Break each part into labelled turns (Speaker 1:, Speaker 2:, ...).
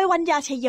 Speaker 1: ยวัญญาชยโย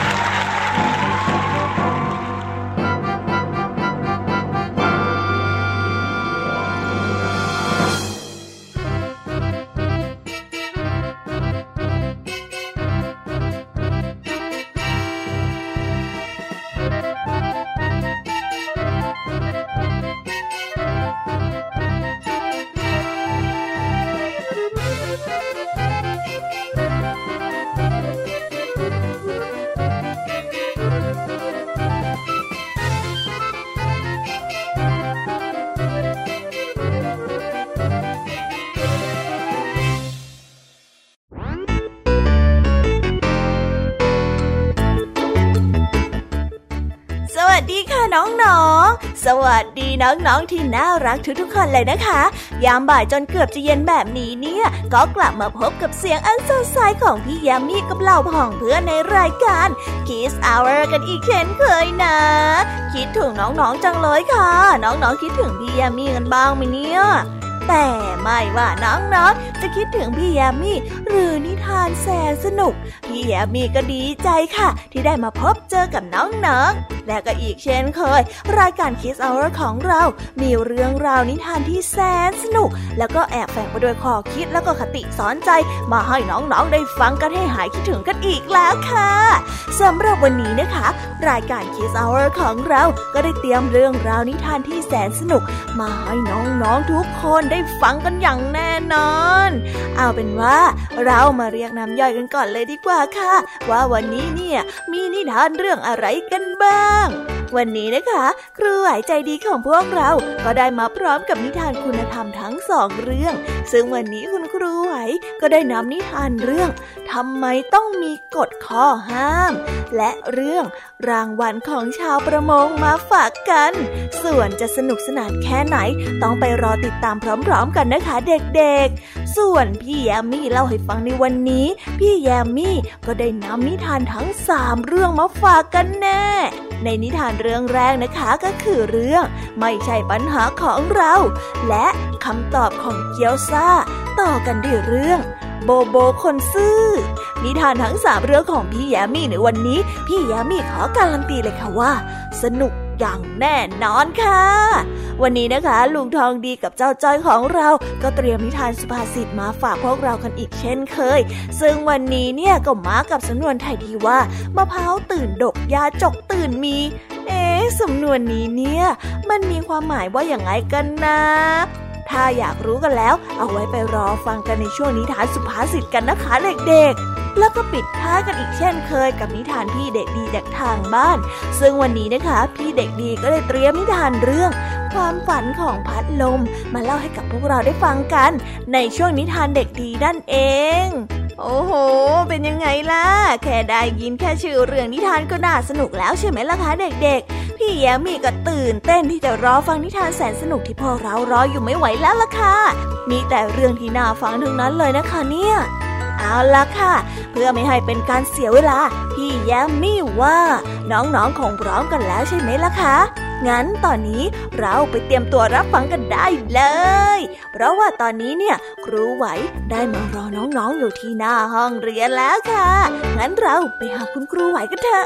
Speaker 1: น้องๆที่น่ารักทุกๆคนเลยนะคะ ยามบ่ายจนเกือบจะเย็นแบบนี้เนี่ย ก็กลับมาพบกับเสียงอันสดใสของพี่ยามีกับเหล่าพ่องเพื่อนในรายการ Kiss Hour กันอีกเช่นเคยนะ คิดถึงน้องๆจังเลยค่ะ น้องๆคิดถึงพี่ยามีกันบ้างไหมเนี่ยแต่ไม่ว่าน้องๆจะคิดถึงพี่แยมมี่หรือนิทานแสนสนุก พี่แยมมี่ก็ดีใจค่ะ ที่ได้มาพบเจอกับน้องๆ และก็อีกเช่นเคย รายการคิสเอาร์ของเรา มีเรื่องราวนิทานที่แสนสนุก แล้วก็แอบแฝงไปด้วยข้อคิดแล้วก็คติสอนใจ มาให้น้องๆได้ฟังกันให้หายคิดถึงกันอีกแล้วค่ะสำหรับวันนี้นะคะ รายการคิสเอาร์ของเราก็ได้เตรียมเรื่องราวนิทานที่แสนสนุก มาให้น้องๆทุกคนได้ฟังกันอย่างแน่นอน เอาเป็นว่าเรามาเรียกน้ำย่อยกันก่อนเลยดีกว่าค่ะ ว่าวันนี้เนี่ยมีนิทานเรื่องอะไรกันบ้างาง วันนี้นะคะ ครูไหวใจดีของพวกเรา ก็ได้มาพร้อมกับนิทานคุณธรรมทั้งสองเรื่อง ซึ่งวันนี้คุณครูไหวก็ได้นำนิทานเรื่องทำไมต้องมีกฎข้อห้าม และเรื่องรางวัลของชาวประมงมาฝากกัน ส่วนจะสนุกสนานแค่ไหน ต้องไปรอติดตามพร้อมๆกันนะคะเด็กๆ ส่วนพี่แยมมี่เล่าให้ฟังในวันนี้ พี่แยมมี่ก็ได้นำนิทานทั้งสามเรื่องมาฝากกันแน่ ในนิทานเรื่องแรกนะคะก็คือเรื่องไม่ใช่ปัญหาของเรา และคำตอบของเกียวซาต่อกันด้วยเรื่องโบโบคนซื่อ นิทานทั้งสามเรื่องของพี่แยมี่ในวันนี้ พี่แยมมี่ขอการันตีเลยค่ะว่า สนุกอย่างแน่นอนค่ะ วันนี้นะคะ ลุงทองดีกับเจ้าจ้อยของเรา ก็เตรียมนิทานสุภาษิตมาฝากพวกเรากันอีกเช่นเคย ซึ่งวันนี้เนี่ยก็มากับสำนวนไทยที่ว่ามะพร้าวตื่นดกยาจกตื่นมี เอ๊สำนวนนี้เนี่ย มันมีความหมายว่าอย่างไรกันนะ ถ้าอยากรู้กันแล้ว เอาไว้ไปรอฟังกันในช่วงนิทานสุภาษิตกันนะคะเด็กๆ แล้วก็ปิดท้ายกันอีกเช่นเคยกับนิทานพี่เด็กดีจากทางบ้าน ซึ่งวันนี้นะคะ พี่เด็กดีก็ได้เตรียมนิทานเรื่อง ความฝันของพัดลม มาเล่าให้กับพวกเราได้ฟังกัน ในช่วงนิทานเด็กดีนั่นเองโอ้โห เป็นยังไงล่ะ แค่ได้ยินแค่ชื่อเรื่องนิทานก็น่าสนุกแล้วใช่ไหมล่ะคะเด็กๆ พี่แยมมี่ก็ตื่นเต้นที่จะรอฟังนิทานแสนสนุกที่พวกเรารออยู่ไม่ไหวแล้วล่ะค่ะ มีแต่เรื่องที่น่าฟังทั้งนั้นเลยนะคะเนี่ย เอาละค่ะ เพื่อไม่ให้เป็นการเสียเวลา พี่แยมมี่ว่า น้องๆคงพร้อมกันแล้วใช่ไหมล่ะคะงั้นตอนนี้เราไปเตรียมตัวรับฟังกันได้เลย เพราะว่าตอนนี้เนี่ยครูไหวได้มารอน้องๆอยู่ที่หน้าห้องเรียนแล้วค่ะ งั้นเราไปหาคุณครูไหวกันเถอะ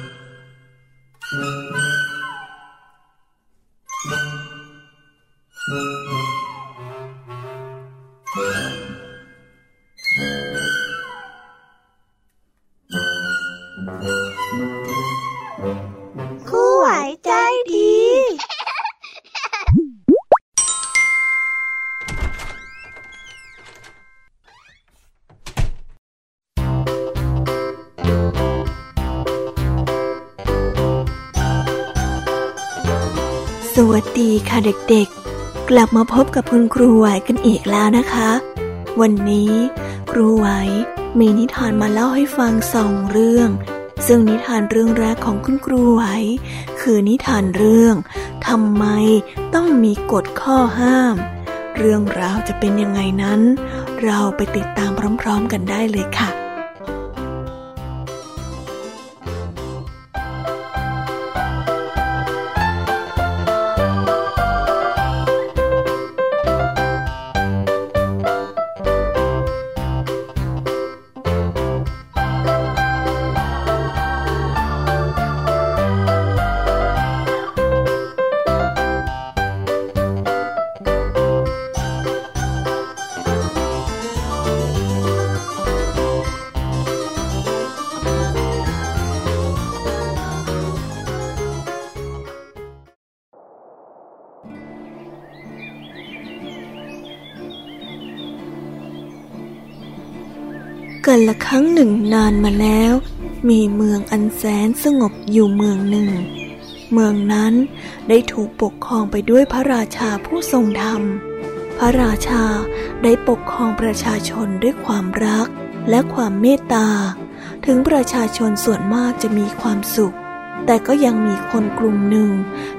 Speaker 1: ค่ะเด็กๆ กลับมาพบกับคุณครูไหวกันอีกแล้วนะคะ วันนี้ครูไหวมีนิทานมาเล่าให้ฟังสองเรื่อง ซึ่งนิทานเรื่องแรกของคุณครูไหว คือนิทานเรื่องทำไมต้องมีกฎข้อห้าม เรื่องราวจะเป็นยังไงนั้น เราไปติดตามพร้อมๆกันได้เลยค่ะ รั้งหนึ่งนานมาแล้ว มีเมืองอันแสนสงบอยู่เมืองหนึ่ง เมืองนั้นได้ถูกปกครองไปด้วยพระราชาผู้ทรงธรรม พระราชาได้ปกครองประชาชนด้วยความรักและความเมตตา ถึงประชาชนส่วนมากจะมีความสุข แต่ก็ยังมีคนกลุ่มหนึ่ง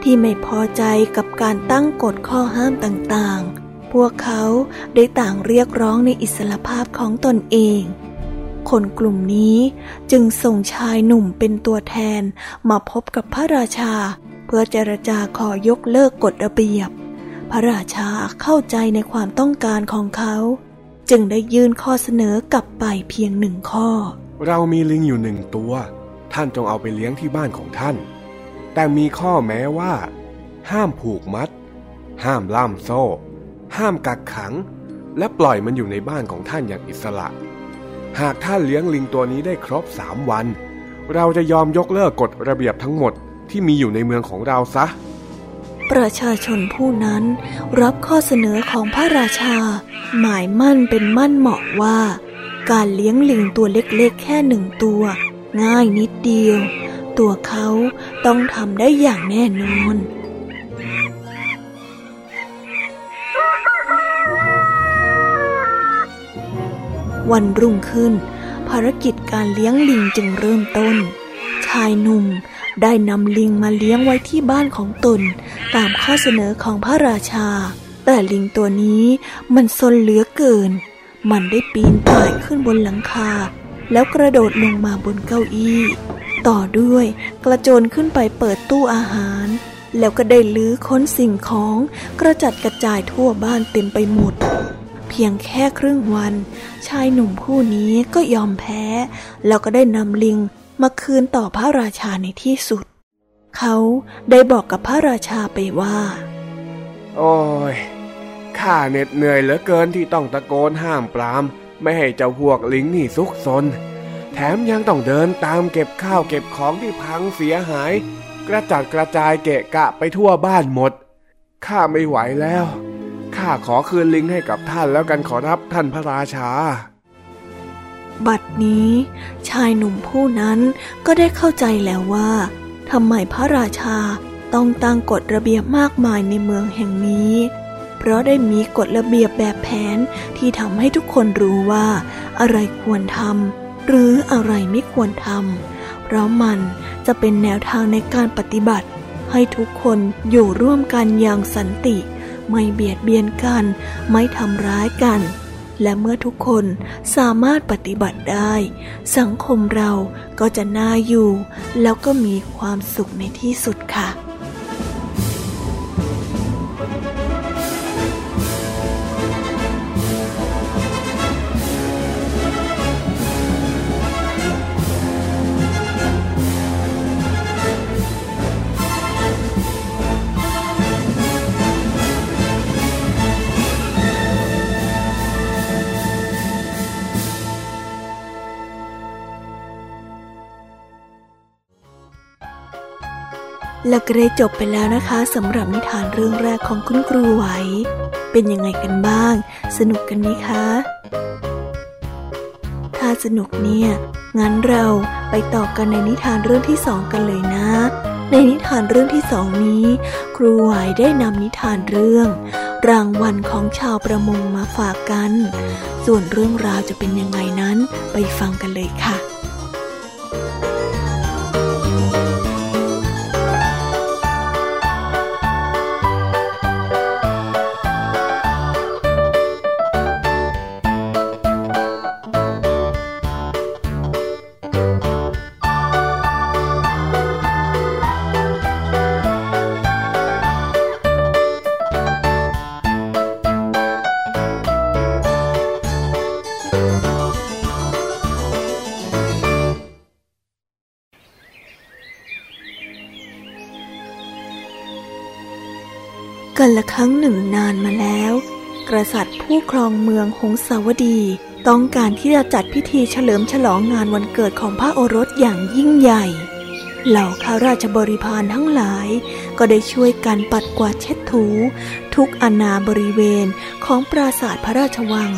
Speaker 1: ที่ไม่พอใจกับการตั้งกฎข้อห้ามต่างๆ พวกเขาได้ต่างเรียกร้องในอิสรภาพของตนเอง คนกลุ่มนี้จึงส่งชายหนุ่มเป็นตัวแทนมาพบกับพระราชา เพื่อเจรจาขอยกเลิกกฎระเบียบ พระราชาเข้าใจในความต้องการของเขา จึงได้ยื่นข้อเสนอกลับไปเพียงหนึ่งข้อ
Speaker 2: เรามีลิงอยู่หนึ่งตัว ท่านจงเอาไปเลี้ยงที่บ้านของท่าน แต่มีข้อแม้ว่า ห้ามผูกมัด ห้ามล่ามโซ่ ห้ามกักขัง และปล่อยมันอยู่ในบ้านของท่านอย่างอิสระ หากท่านเลี้ยงลิงตัวนี้ได้ครบสามวัน เราจะยอมยกเลิกกฎระเบียบทั้งหมดที่มีอยู่ในเมืองของเราซะ
Speaker 1: ประชาชนผู้นั้นรับข้อเสนอของพระราชา หมายมั่นเป็นมั่นเหมาะว่า การเลี้ยงลิงตัวเล็กๆ แค่หนึ่งตัว ง่ายนิดเดียว ตัวเขาต้องทำได้อย่างแน่นอน วันรุ่งขึ้น ภารกิจการเลี้ยงลิงจึงเริ่มต้น ชายหนุ่มได้นำลิงมาเลี้ยงไว้ที่บ้านของตน ตามข้อเสนอของพระราชา แต่ลิงตัวนี้มันซนเหลือเกิน มันได้ปีนป่ายขึ้นบนหลังคา แล้วกระโดดลงมาบนเก้าอี้ ต่อด้วยกระโจนขึ้นไปเปิดตู้อาหาร แล้วก็ได้ลื้อค้นสิ่งของกระจัดกระจายทั่วบ้านเต็มไปหมด พียงแค่ครึ่งวัน ชายหนุ่มผู้นี้ก็ยอมแพ้ แล้วก็ได้นำลิงมาคืนต่อพระราชาในที่สุด เขาได้บอกกับพระราชาไปว่า
Speaker 2: โอ้ยข้าเหน็ดเหนื่อยเหลือเกินที่ต้องตะโกนห้ามปราม ไม่ให้เจ้าพวกลิงนี่ซุกซน แถมยังต้องเดินตามเก็บข้าวเก็บของที่พังเสียหาย กระจัดกระจายเกะกะไปทั่วบ้านหมดข้าไม่ไหวแล้ว ข้าขอคืนลิงให้กับท่านแล้วกันขอรับท่านพระราชา
Speaker 1: บัดนี้ ชายหนุ่มผู้นั้นก็ได้เข้าใจแล้วว่าทำไมพระราชาต้องตั้งกฎระเบียบมากมายในเมืองแห่งนี้ เพราะได้มีกฎระเบียบแบบแผนที่ทำให้ทุกคนรู้ว่า อะไรควรทำหรืออะไรไม่ควรทำเพราะมันจะเป็นแนวทางในการปฏิบัติ ให้ทุกคนอยู่ร่วมกันอย่างสันติ ไม่เบียดเบียนกัน ไม่ทำร้ายกัน และเมื่อทุกคนสามารถปฏิบัติได้ สังคมเราก็จะน่าอยู่ แล้วก็มีความสุขในที่สุดค่ะ และก็ได้จบไปแล้วนะคะสำหรับนิทานเรื่องแรกของคุณครูไหว เป็นยังไงกันบ้าง สนุกกันไหมคะ ถ้าสนุกเนี่ย งั้นเราไปต่อกันในนิทานเรื่องที่สองกันเลยนะ ในนิทานเรื่องที่สองนี้ ครูไหวได้นำนิทานเรื่อง รางวัลของชาวประมงมาฝากกัน ส่วนเรื่องราวจะเป็นยังไงนั้นไปฟังกันเลยค่ะ ละครั้งหนึ่งนานมาแล้ว กษัตริย์ผู้ครองเมืองหงสาวดี ต้องการที่จะจัดพิธีเฉลิมฉลองงานวันเกิดของพระโอรสอย่างยิ่งใหญ่ เหล่าข้าราชบริพารทั้งหลาย ก็ได้ช่วยกันปัดกวาดเช็ดถู ทุกอนาบริเวณของปราสาทพระราชวัง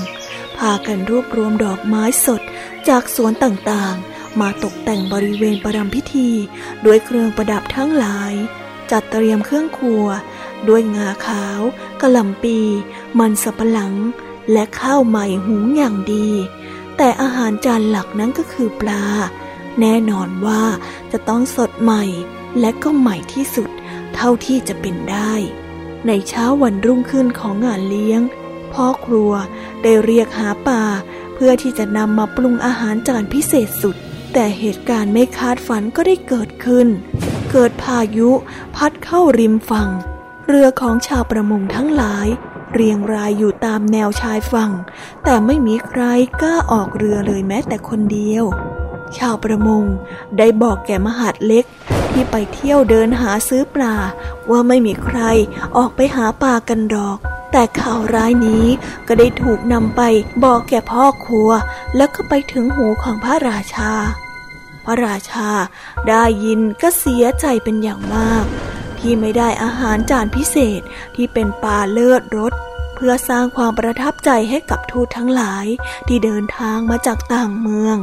Speaker 1: พากันรวบรวมดอกไม้สดจากสวนต่างๆ มาตกแต่งบริเวณประดำพิธี ด้วยเครื่องประดับทั้งหลาย จัดเตรียมเครื่องครัว ด้วยงาขาวกะหล่ำปี มันสับปะหลัง และข้าวใหม่หุงอย่างดี แต่อาหารจานหลักนั้นก็คือปลา แน่นอนว่าจะต้องสดใหม่ และก็ใหม่ที่สุด เท่าที่จะเป็นได้ ในเช้าวันรุ่งขึ้นของงานเลี้ยง พ่อครัวได้เรียกหาปลาเพื่อที่จะนำมาปรุงอาหารจานพิเศษสุด แต่เหตุการณ์ไม่คาดฝันก็ได้เกิดขึ้น เกิดพายุพัดเข้าริมฝั่ง เรือของชาวประมงทั้งหลาย เรียงรายอยู่ตามแนวชายฝั่ง แต่ไม่มีใครกล้าออกเรือเลยแม้แต่คนเดียว ชาวประมงได้บอกแก่มหาดเล็ก ที่ไปเที่ยวเดินหาซื้อปลาว่าไม่มีใครออกไปหาปลากันดอก แต่ข่าวร้ายนี้ก็ได้ถูกนำไปบอกแก่พ่อครัว แล้วก็ไปถึงหูของพระราชา พระราชาได้ยินก็เสียใจเป็นอย่างมาก ที่ไม่ได้อาหารจานพิเศษที่เป็นปลาเลิศรสเพื่อสร้างความประทับใจให้กับทูตทั้งหลายที่เดินทางมาจากต่างเมือง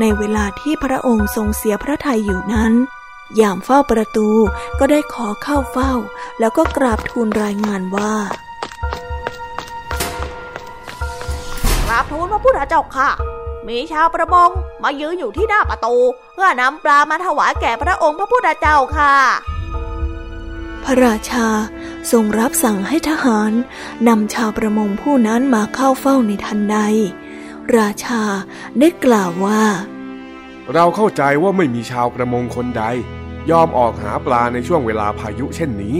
Speaker 1: ในเวลาที่พระองค์ทรงเสียพระทัยอยู่นั้น ยามเฝ้าประตูก็ได้ขอเข้าเฝ้า แล้วก็กราบทูลรายงานว่า
Speaker 3: กราบทูลพระพุทธเจ้าค่ะ มีชาวประมงมายืนอยู่ที่หน้าประตู เพื่อนำปลามาถวายแก่พระองค์พระพุทธเจ้าค่ะ
Speaker 1: ระราชาทรงรับสั่งให้ทหารนำชาวประมงผู้นั้นมาเข้าเฝ้าในทันใด ราชาได้กล่าวว่า
Speaker 2: เราเข้าใจว่าไม่มีชาวประมงคนใด ยอมออกหาปลาในช่วงเวลาพายุเช่นนี้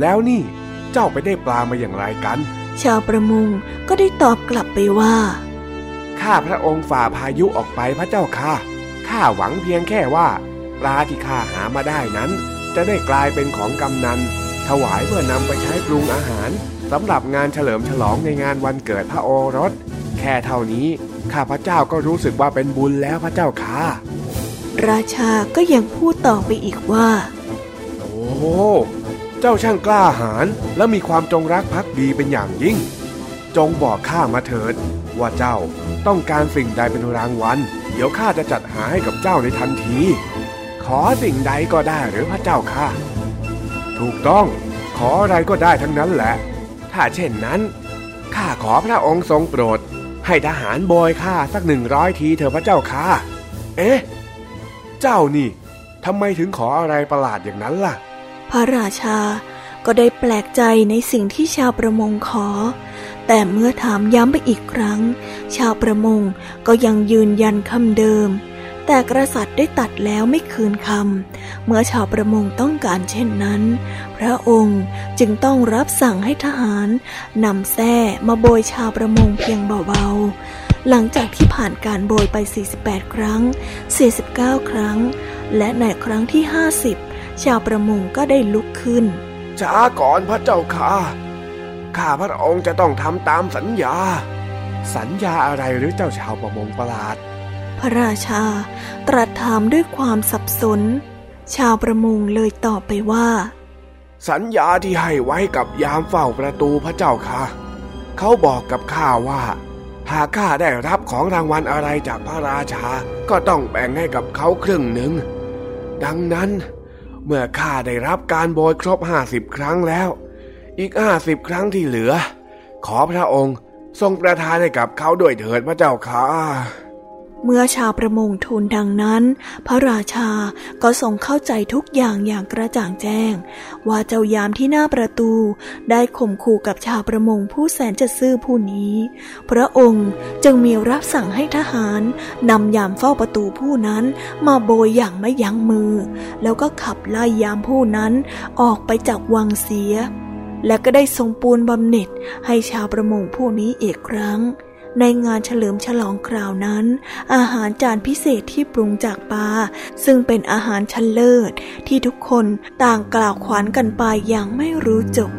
Speaker 2: แล้วนี่เจ้าไปได้ปลามาอย่างไรกัน
Speaker 1: ชาวประมงก็ได้ตอบกลับไปว่า
Speaker 2: ข้าพระองค์ฝ่าพายุออกไปพระเจ้าค่ะข้าหวังเพียงแค่ว่า ปลาที่ข้าหามาได้นั้น จะได้กลายเป็นของกำนัน ถวายเพื่อนำไปใช้ปรุงอาหารสำหรับงานเฉลิมฉลองในงานวันเกิดพระโอรส แค่เท่านี้ข้าพระเจ้าก็รู้สึกว่าเป็นบุญแล้วพระเจ้าค่ะ
Speaker 1: ราชาก็ยังพูดต่อไปอีกว่า
Speaker 2: โอ้เจ้าช่างกล้าหาญและมีความจงรักภักดีเป็นอย่างยิ่ง จงบอกข้ามาเถิด ว่าเจ้าต้องการสิ่งใดเป็นรางวัล เดี๋ยวข้าจะจัดหาให้กับเจ้าในทันที ขอสิ่งใดก็ได้หรือพระเจ้าค่ะ ถูกต้อง ขออะไรก็ได้ทั้งนั้นแหละ ถ้าเช่นนั้น ข้าขอพระองค์ทรงโปรด ให้ทหารโบยข้าสักหนึ่งร้อยทีเถอะพระเจ้าค่ะ เอ๊ะ เจ้านี่ทำไมถึงขออะไรประหลาดอย่างนั้นล่ะ
Speaker 1: พระราชาก็ได้แปลกใจในสิ่งที่ชาวประมงขอ แต่เมื่อถามย้ำไปอีกครั้ง ชาวประมงก็ยังยืนยันคำเดิม แต่กษัตริย์ได้ตัดแล้วไม่คืนคำ เมื่อชาวประมงต้องการเช่นนั้น พระองค์จึงต้องรับสั่งให้ทหารนำแส้มาโบยชาวประมงเพียงเบาๆ หลังจากที่ผ่านการโบยไป 48 ครั้ง 49 ครั้ง และในครั้งที่ 50 ชาวประมงก็ได้ลุกขึ้น
Speaker 2: ช้าก่อนพระเจ้าค่ะ ข้าพระองค์จะต้องทำตามสัญญา สัญญาอะไรหรือเจ้าชาวประมงประหลาด
Speaker 1: ระราชา ตรัสถามด้วยความสับสน ชาวประมงเลยตอบไปว่า
Speaker 2: สัญญาที่ให้ไว้กับยามเฝ้าประตูพระเจ้าค่ะ เขาบอกกับข้าว่า หากข้าได้รับของรางวัลอะไรจากพระราชา ก็ต้องแบ่งให้กับเขาครึ่งหนึ่ง ดังนั้น เมื่อข้าได้รับการโบยครบห้าสิบครั้งแล้ว อีกห้าสิบครั้งที่เหลือ ขอพระองค์ทรงประทานให้กับเขาด้วยเถิดพระเจ้าค่ะ
Speaker 1: เมื่อชาวประมงทูลดังนั้น พระราชาก็ทรงเข้าใจทุกอย่างอย่างกระจ่างแจ้ง ว่าเจ้ายามที่หน้าประตู ได้ข่มขู่กับชาวประมงผู้แสนจะซื่อผู้นี้ พระองค์จึงมีรับสั่งให้ทหารนำยามเฝ้าประตูผู้นั้นมาโบยอย่างไม่ยั้งมือ แล้วก็ขับไล่ยามผู้นั้นออกไปจากวังเสียและก็ได้ทรงปูนบำเหน็จให้ชาวประมงผู้นี้อีกครั้ง ในงานเฉลิมฉลองคราวนั้น อาหารจานพิเศษที่ปรุงจากปลาซึ่งเป็นอาหารชั้นเลิศ ที่ทุกคนต่างกล่าวขวัญกันไปอย่างไม่รู้จบ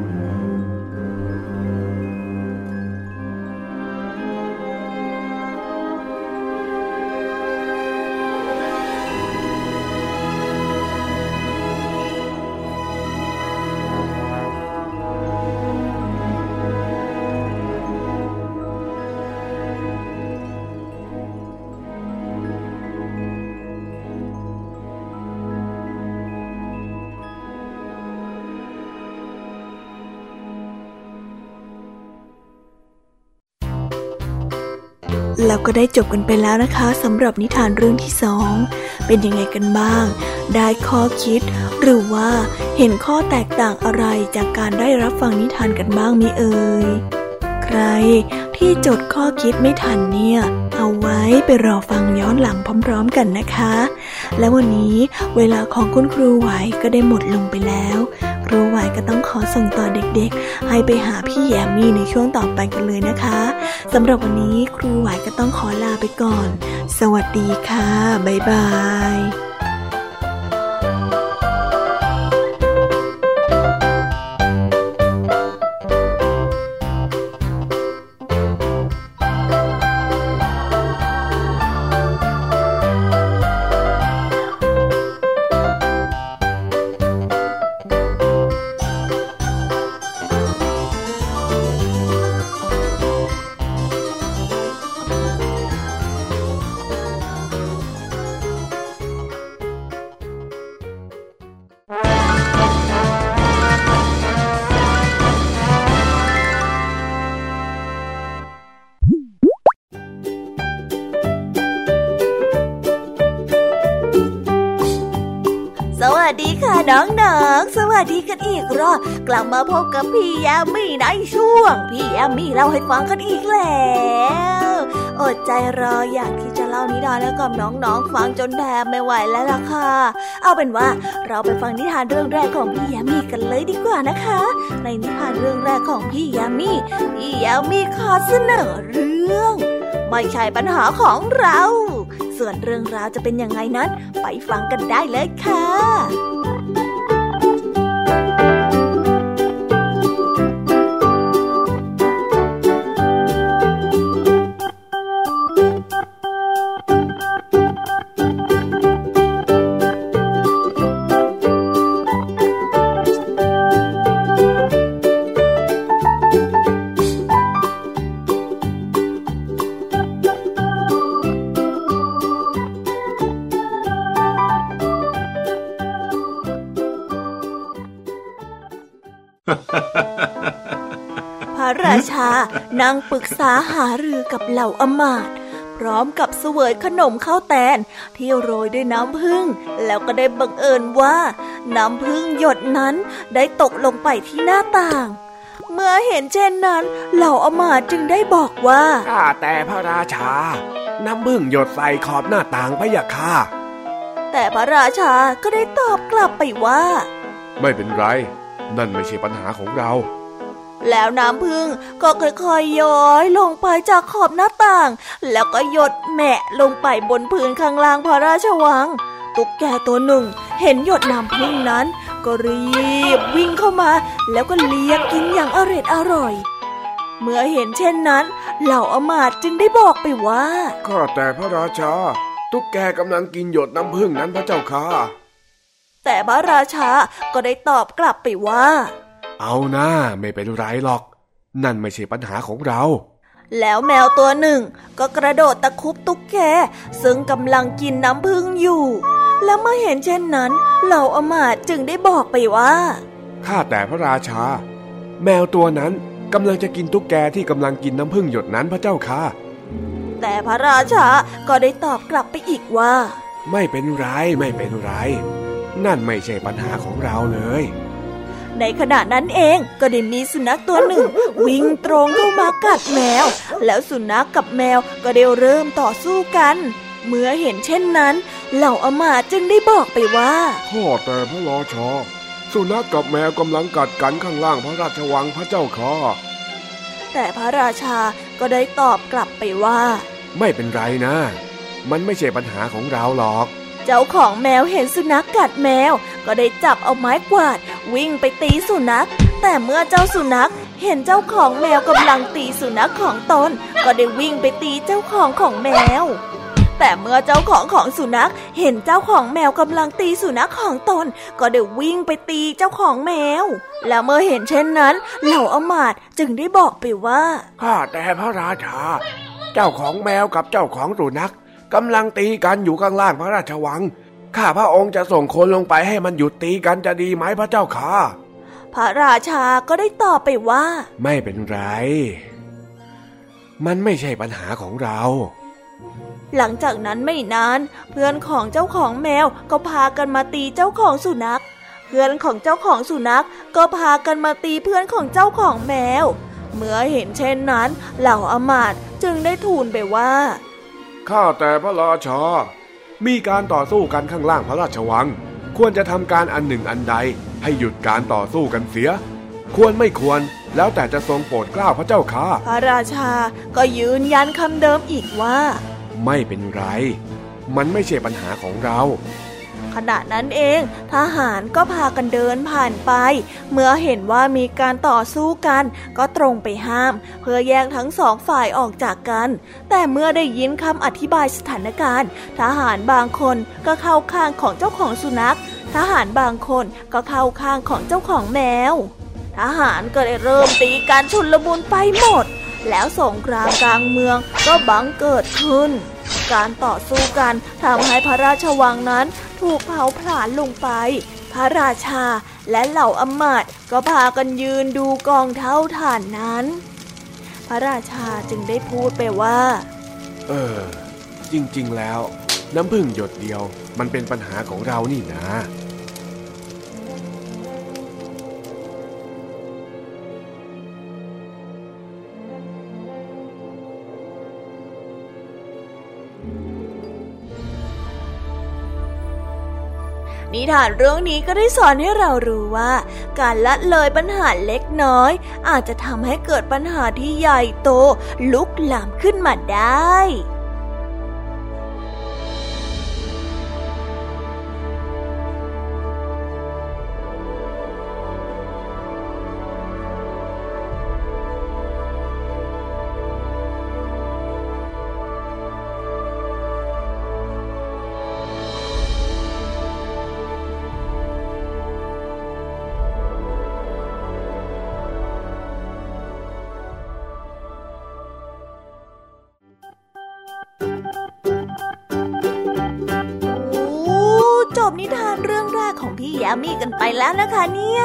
Speaker 1: ก็ได้จบกันไปแล้วนะคะสำหรับนิทานเรื่องที่สองเป็นยังไงกันบ้าง ได้ข้อคิด หรือว่าเห็นข้อแตกต่างอะไรจากการได้รับฟังนิทานกันบ้างมิเอ่ยใคร ที่จดข้อคิดไม่ทันเนี่ย เอาไว้ไปรอฟังย้อนหลังพร้อม ๆ กันนะคะ และวันนี้เวลาของคุณครูไหวก็ได้หมดลงไปแล้ว ครูไหวก็ต้องขอส่งต่อเด็กๆ ให้ไปหาพี่แยมมี่ในช่วงต่อไปกันเลยนะคะสำหรับวันนี้ครูไหวก็ต้องขอลาไปก่อน สวัสดีค่ะ บ๊ายบาย
Speaker 4: สวัสดีกันอีกรอบกลับมาพบกับพี่ยามีในช่วง พี่ยามีเล่าให้ฟังกันอีกแล้วอ
Speaker 1: ดใจรออยากที่จะเล่านิทานให้วกับน้องๆฟังจนแทบไม่ไหวแล้วล่ะค่ะ เอาเป็นว่าเราไปฟังนิทานเรื่องแรกของพี่ยามีกันเลยดีกว่านะคะ ในนิทานเรื่องแรกของพี่ยามีพี่ยามีขอเสนอเรื่อง ไม่ใช่ปัญหาของเรา ส่วนเรื่องราวจะเป็นยังไงนั้น ไปฟังกันได้เลยค่ะ นั่งปรึกษาหารือกับเหล่าอมาตย์พร้อมกับเสวยขนมข้าวแตนที่โรยด้วยน้ำผึ้งแล้วก็ได้บังเอิญว่า น้ำผึ้งหยดนั้นได้ตกลงไปที่หน้าต่าง เมื่อเห็นเช่นนั้น เหล่าอมาตย์จึงได้บอกว่า
Speaker 2: ข้าแต่พระราชา น้ำบึ้งหยดใส่ขอบหน้าต่างพะยะค่ะ
Speaker 1: แต่พระราชาก็ได้ตอบกลับไปว่า
Speaker 2: ไม่เป็นไร นั่นไม่ใช่ปัญหาของเรา
Speaker 1: แล้วน้ำพึ่งก็ค่อยๆย้อยลงไปจากขอบหน้าต่าง แล้วก็หยดแหมะลงไปบนพื้นข้างล่างพระราชวัง ตุ๊กแกตัวหนึ่ง เห็นหยดน้ำพึ่งนั้น ก็รีบวิ่งเข้ามา แล้วก็เลียกินอย่างอร่อยอร่อย เมื่อเห็นเช่นนั้น เหล่าอมาตย์จึงได้บอกไปว่า
Speaker 2: ข้าแต่พระราชา ตุ๊กแกกำลังกินหยดน้ำผึ้งนั้นพระเจ้าค่ะ
Speaker 1: แต่พระราชาก็ได้ตอบกลับไปว่า
Speaker 2: เอาหน้าไม่เป็นไรหรอก นั่นไม่ใช่ปัญหาของเรา
Speaker 1: แล้วแมวตัวหนึ่ง ก็กระโดดตะคุบตุ๊กแกซึ่งกำลังกินน้ำผึ้งอยู่ แล้วเมื่อเห็นเช่นนั้น เหล่าอมาตย์จึงได้บอกไปว่า
Speaker 2: ข้าแต่พระราชา แมวตัวนั้นกำลังจะกินตุ๊กแกที่กำลังกินน้ำผึ้งหยดนั้นพระเจ้าค่ะ
Speaker 1: แต่พระราชาก็ได้ตอบกลับไปอีกว่า
Speaker 2: ไม่เป็นไรไม่เป็นไร นั่นไม่ใช่ปัญหาของเราเลย
Speaker 1: ในขณะนั้นเองก็ได้มีสุนัขตัวหนึ่ง วิ่งตรงเข้ามากัดแมว แล้วสุนัขกกับแมวก็ได้เริ่มต่อสู้กัน เมื่อเห็นเช่นนั้น เหล่าอมาตย์จึงได้บอกไปว่า
Speaker 2: ข้อแต่พระราชาสุนัขกับแมวกำลังกัดกันข้างล่างพระราชวังพระเจ้าค่ะ
Speaker 1: แต่พระราชาก็ได้ตอบกลับไปว่า
Speaker 2: ไม่เป็นไรนะ มันไม่ใช่ปัญหาของเราหรอก
Speaker 1: เจ้าของแมวเห็นสุนัขกัดแมว ก็ได้จับเอาไม้กวาด วิ่งไปตีสุนัข แต่เมื่อเจ้าสุนัขเห็นเจ้าของแมวกำลังตีสุนัขของตน ก็ได้วิ่งไปตีเจ้าของของแมว แต่เมื่อเจ้าของของสุนัข เห็นเจ้าของแมวกำลังตีสุนัขของตน ก็ได้วิ่งไปตีเจ้าของแมว แล้วเมื่อเห็นเช่นนั้น เหล่าอมาตจึงได้บอกไปว่า
Speaker 2: ข้าแต่พระราชา เจ้าของแมวกับเจ้าของสุนัขกำลังตีกันอยู่ข้างล่างพระราชวัง ข้าพระองค์จะส่งคนลงไปให้มันหยุดตีกันจะดีไหมพระเจ้าค่ะ
Speaker 1: พระราชาก็ได้ตอบไปว่า
Speaker 2: ไม่เป็นไร มันไม่ใช่ปัญหาของเรา
Speaker 1: หลังจากนั้นไม่นาน เพื่อนของเจ้าของแมวก็พากันมาตีเจ้าของสุนัข เพื่อนของเจ้าของสุนัข ก็พากันมาตีเพื่อนของเจ้าของแมว เมื่อเห็นเช่นนั้น เหล่าอมาตย์จึงได้ทูลไปว่า
Speaker 2: ข้าแต่พระราชา มีการต่อสู้กันข้างล่างพระราชวัง ควรจะทำการอันหนึ่งอันใด ให้หยุดการต่อสู้กันเสีย ควรไม่ควรแล้วแต่จะทรงโปรดเกล้าพระเจ้าค่ะ
Speaker 1: พระราชาก็ยืนยันคำเดิมอีกว่า
Speaker 2: ไม่เป็นไร มันไม่ใช่ปัญหาของเรา
Speaker 1: ขณะนั้นเอง ทหารก็พากันเดินผ่านไป เมื่อเห็นว่ามีการต่อสู้กัน ก็ตรงไปห้าม เพื่อแยกทั้งสองฝ่ายออกจากกัน แต่เมื่อได้ยินคำอธิบายสถานการณ์ ทหารบางคนก็เข้าข้างของเจ้าของสุนัข ทหารบางคนก็เข้าข้างของเจ้าของแมวทหารก็ได้เริ่มตีการชุนลมุนไปหมด แล้วสงครามกลางเมืองก็บังเกิดขึ้น การต่อสู้กันทำให้พระราชวังนั้นถูกเผาผลาญลงไป พระราชาและเหล่าอำมาตย์ก็พากันยืนดูกองเท่าฐานนั้น พระราชาจึงได้พูดไปว่า
Speaker 2: เออ จริงๆแล้ว น้ำพึ่งหยดเดียวมันเป็นปัญหาของเรานี่นะ
Speaker 1: นิทานเรื่องนี้ก็ได้สอนให้เรารู้ว่า การละเลยปัญหาเล็กน้อย อาจจะทำให้เกิดปัญหาที่ใหญ่โต ลุกลามขึ้นมาได้ มีกันไปแล้วนะคะเนี่ย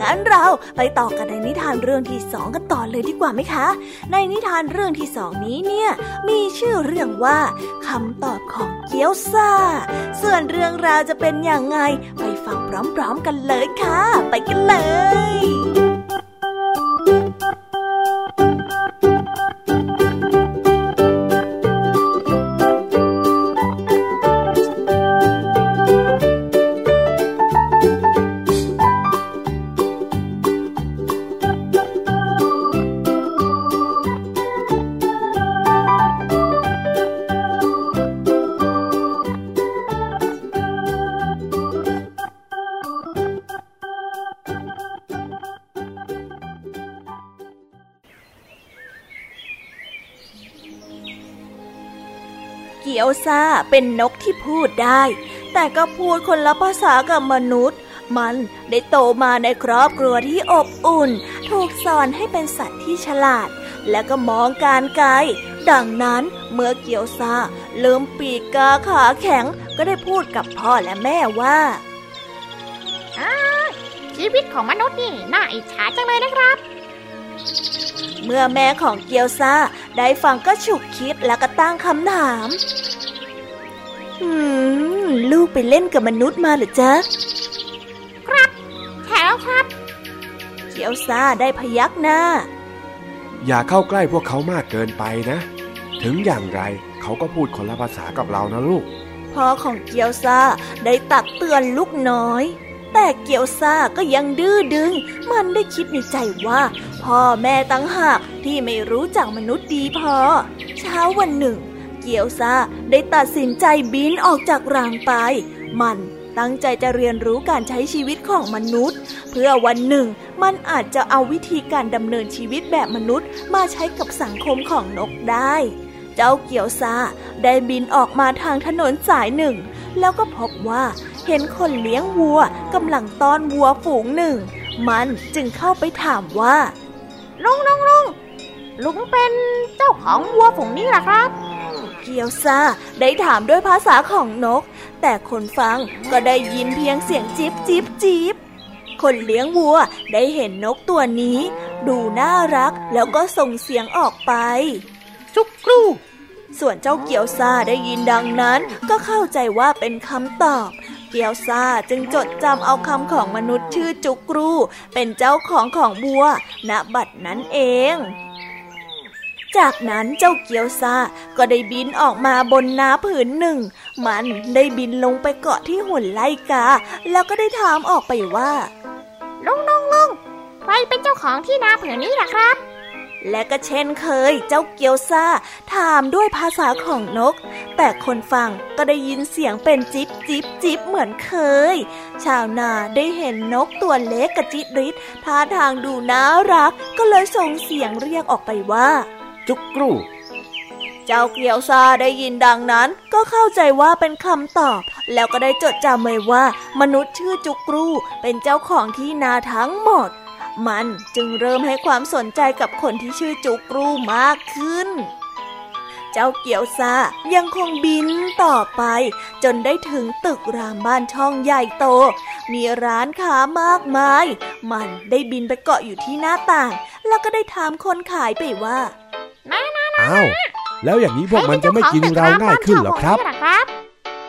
Speaker 1: งั้นเราไปต่อกันในนิทานเรื่องที่สองกันต่อเลยดีกว่าไหมคะ ในนิทานเรื่องที่สองนี้เนี่ยมีชื่อเรื่องว่าคำตอบของเกี๊ยวซ่า ส่วนเรื่องราวจะเป็นอย่างไง ไปฟังพร้อมๆกันเลยค่ะ ไปกันเลย เป็นนกที่พูดได้ แต่ก็พูดคนละภาษากับมนุษย์ มันได้โตมาในครอบครัวที่อบอุ่น ถูกสอนให้เป็นสัตว์ที่ฉลาด และก็มองการไกล ดังนั้นเมื่อเกียวซาเริ่มปีกกาขาแข็งก็ได้พูดกับพ่อและแม่ว่า
Speaker 5: ชีวิตของมนุษย์นี่น่าอิจฉาจังเลยนะครับ
Speaker 1: เมื่อแม่ของเกียวซาได้ฟังก็ฉุกคิดแล้วก็ตั้งคำถามอืม ลูกไปเล่นกับมนุษย์มาหรือจ๊ะ
Speaker 5: ครับแถวครับ
Speaker 1: เกียวซาได้พยักหน้า
Speaker 2: อย่าเข้าใกล้พวกเขามากเกินไปนะ ถึงอย่างไรเขาก็พูดคนละภาษากับเรานะลูก
Speaker 1: พ่อของเกียวซาได้ตักเตือนลูกน้อย แต่เกียวซาก็ยังดื้อดึง มันได้คิดในใจว่า พ่อแม่ตั้งหากที่ไม่รู้จักมนุษย์ดีพอ เช้าวันหนึ่ง เกียวซาได้ตัดสินใจบินออกจากรังไป มันตั้งใจจะเรียนรู้การใช้ชีวิตของมนุษย์ เพื่อวันหนึ่ง มันอาจจะเอาวิธีการดำเนินชีวิตแบบมนุษย์ มาใช้กับสังคมของนกได้ เจ้าเกียวซาได้บินออกมาทางถนนสายหนึ่ง แล้วก็พบว่าเห็นคนเลี้ยงวัวกำลังต้อนวัวฝูงหนึ่ง มันจึงเข้าไปถามว่า
Speaker 5: ลุงลุงลุงลุงเป็นเจ้าของวัวฝูงนี้หรอครับ
Speaker 1: เกียวซาได้ถามด้วยภาษาของนก แต่คนฟังก็ได้ยินเพียงเสียงจิบจิบจิบคนเลี้ยงวัวได้เห็นนกตัวนี้ ดูน่ารักแล้วก็ส่งเสียงออกไป
Speaker 5: จุกกรู
Speaker 1: ส่วนเจ้าเกียวซาได้ยินดังนั้น ก็เข้าใจว่าเป็นคำตอบ เกียวซาจึงจดจำเอาคำของมนุษย์ชื่อจุกรู เป็นเจ้าของของบัว ณบัดนั้นเอง จากนั้นเจ้าเกียวซาก็ได้บินออกมาบนน้าผืนหนึ่ง มันได้บินลงไปเกาะที่หุ่นไลกา แล้วก็ได้ถามออกไปว่า
Speaker 5: ลุงลุงลุงใครเป็นเจ้าของที่นาผืนนี้ล่ะครับ
Speaker 1: และก็เช่นเคย เจ้าเกียวซาถามด้วยภาษาของนก แต่คนฟังก็ได้ยินเสียงเป็นจิบจิบจิบเหมือนเคย ชาวนาได้เห็นนกตัวเล็กกระจิตริดท่าทางดูน่ารัก ก็เลยส่งเสียงเรียกออกไปว่า
Speaker 2: จุกกรู
Speaker 1: เจ้าเกียวซาได้ยินดังนั้น ก็เข้าใจว่าเป็นคำตอบ แล้วก็ได้จดจำเลยว่า มนุษย์ชื่อจุกกรูเป็นเจ้าของที่นาทั้งหมด มันจึงเริ่มให้ความสนใจกับคนที่ชื่อจุกกรูมากขึ้น เจ้าเกียวซายังคงบินต่อไป จนได้ถึงตึกรามบ้านช่องใหญ่โต มีร้านค้ามากมาย มันได้บินไปเกาะอยู่ที่หน้าต่าง แล้วก็ได้ถามคนขายไปว่า
Speaker 2: อ้าวแล้วอย่างนี้พวกมันจะไม่กินเราง่ายขึ้นหรอครับ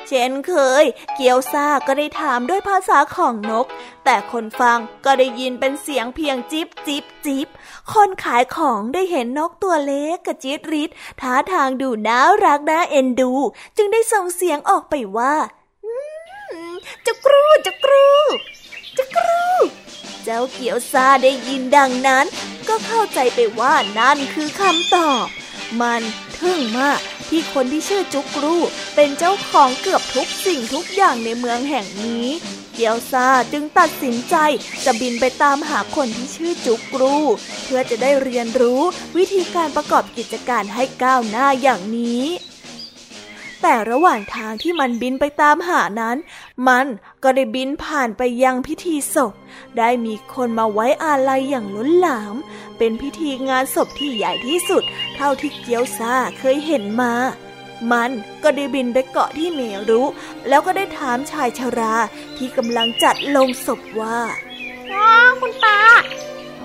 Speaker 1: เช่นเคย เกียวซาก็ได้ถามด้วยภาษาของนก แต่คนฟังก็ได้ยินเป็นเสียงเพียงจิบจิบจิบคนขายของได้เห็นนกตัวเล็กกระจิตริดท่าทางดูน่ารักน่าเอ็นดู จึงได้ส่งเสียงออกไปว่าจุกกรูจักรูจักรู เจ้าเกียวซาได้ยินดังนั้น ก็เข้าใจไปว่านั่นคือคำตอบ มันทึ่งมากที่คนที่ชื่อจุกรูเป็นเจ้าของเกือบทุกสิ่งทุกอย่างในเมืองแห่งนี้เกียวซาจึงตัดสินใจจะบินไปตามหาคนที่ชื่อจุกรู เพื่อจะได้เรียนรู้วิธีการประกอบกิจการให้ก้าวหน้าอย่างนี้ แต่ระหว่างทางที่มันบินไปตามหานั้น มันก็ได้บินผ่านไปยังพิธีศพ ได้มีคนมาไว้อาลัยอย่างล้นหลาม เป็นพิธีงานศพที่ใหญ่ที่สุด เท่าที่เกียวซาเคยเห็นมา มันก็ได้บินไปเกาะที่เมรุแล้วก็ได้ถามชายชราที่กำลังจัดลงศพว่า
Speaker 5: ว้าคุณตา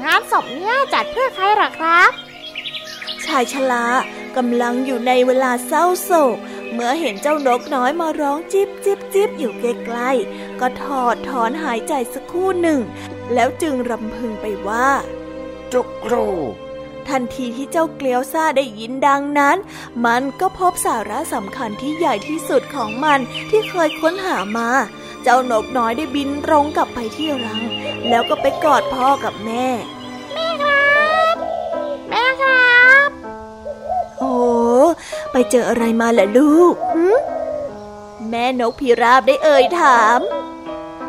Speaker 5: งานศพเนี้ยจัดเพื่อใครหรอครับ
Speaker 1: ชายชรากำลังอยู่ในเวลาเศร้าโศก เมื่อเห็นเจ้านกน้อยมาร้องจิบจิบจิบอยู่ใกล้ๆก็ถอดถอนหายใจสักครู่หนึ่ง แล้วจึงรำพึงไปว่า
Speaker 2: จุกรู
Speaker 1: ทันทีที่เจ้าเกลียวซ่าได้ยินดังนั้น มันก็พบสาระสำคัญที่ใหญ่ที่สุดของมันที่เคยค้นหามา เจ้านกน้อยได้บินตรงกลับไปที่รัง แล้วก็ไปกอดพ่อกับแม่
Speaker 5: แม่ครับ แม่ครับ
Speaker 1: โอ้ ไปเจออะไรมาล่ะลูก แม่นกพิราบได้เอ่ยถาม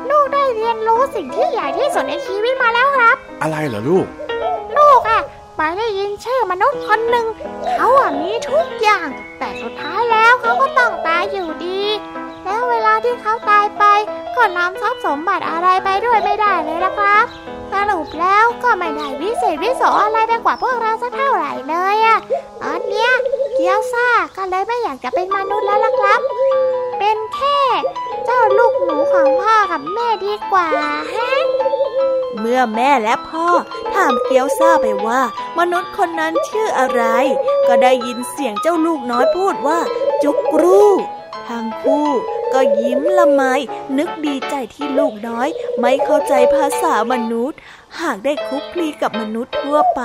Speaker 5: ลูกได้เรียนรู้สิ่งที่ใหญ่ที่สุดในชีวิตมาแล้วครับ
Speaker 2: อะไรเหรอลูก
Speaker 5: ลูกอะไปได้ยินชื่อมนุษย์คนหนึ่งเขาอะมีทุกอย่าง แต่สุดท้ายแล้วเขาก็ต้องตายอยู่ดี แล้วเวลาที่เขาตายไป ก็นำทรัพย์สมบัติอะไรไปด้วยไม่ได้เลยนะครับสรุปแล้วก็ไม่ได้วิเศษวิโสอะไรไปกว่าพวกเราสักเท่าไหร่เลยอะตอนเนี้ย เกียวซ่าก็เลยไม่อยากจะเป็นมนุษย์แล้วล่ะครับ เป็นแค่เจ้าลูกหนูของพ่อกับแม่ดีกว่าฮะ
Speaker 1: เมื่อแม่และพ่อถามเกียวซ่าไปว่า มนุษย์คนนั้นชื่ออะไร ก็ได้ยินเสียงเจ้าลูกน้อยพูดว่า จุกรูทั้งคู่ ก็ยิ้มละไม นึกดีใจที่ลูกน้อย ไม่เข้าใจภาษามนุษย์ หากได้คุกคลีกับมนุษย์ทั่วไป